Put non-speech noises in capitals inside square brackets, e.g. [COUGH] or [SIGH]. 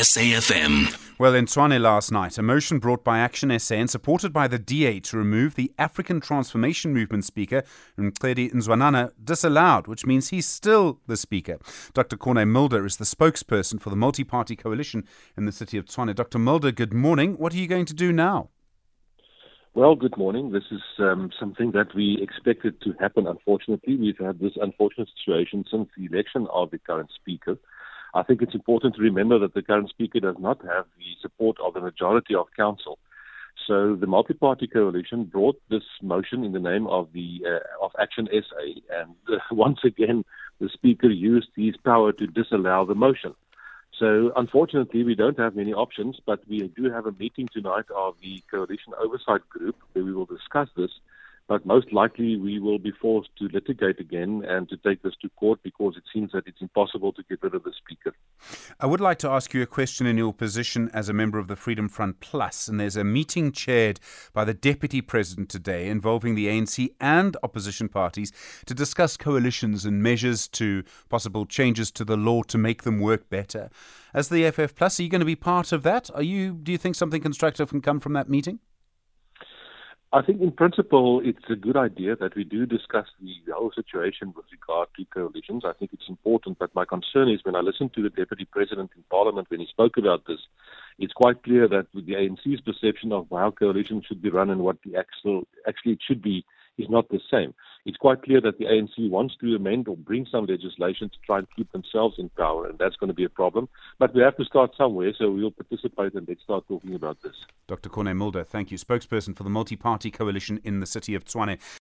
SAFM. Well, in Tshwane last night, a motion brought by Action SA and supported by the DA to remove the African Transformation Movement speaker, Mncedi Nzwanana, disallowed, which means he's still the speaker. Dr. Corne Mulder is the spokesperson for the multi party coalition in the city of Tshwane. Dr. Mulder, good morning. What are you going to do now? Well, good morning. This is um, something that we expected to happen. Unfortunately, we've had this unfortunate situation since the election of the current speaker. I think it's important to remember that the current speaker does not have the support of the majority of council. So the multi-party coalition brought this motion in the name of the uh, of Action SA, and uh, [LAUGHS] once again, the speaker used his power to disallow the motion. So unfortunately, we don't have many options, but we do have a meeting tonight of the coalition oversight group where we will discuss this but most likely we will be forced to litigate again and to take this to court because it seems that it's impossible to get rid of the speaker. I would like to ask you a question in your position as a member of the Freedom Front Plus, and there's a meeting chaired by the deputy president today involving the ANC and opposition parties to discuss coalitions and measures to possible changes to the law to make them work better. As the FF Plus, are you going to be part of that? Are you? Do you think something constructive can come from that meeting? I think in principle it's a good idea that we do discuss the whole situation with regard to coalitions. I think it's important, but my concern is when I listened to the Deputy President in Parliament when he spoke about this, it's quite clear that the ANC's perception of how coalitions should be run and what the actual actually it should be is not the same. It's quite clear that the ANC wants to amend or bring some legislation to try and keep themselves in power, and that's going to be a problem. But we have to start somewhere, so we'll participate and let's start talking about this. Dr. Corne Mulder, thank you. Spokesperson for the multi party coalition in the city of Tshwane.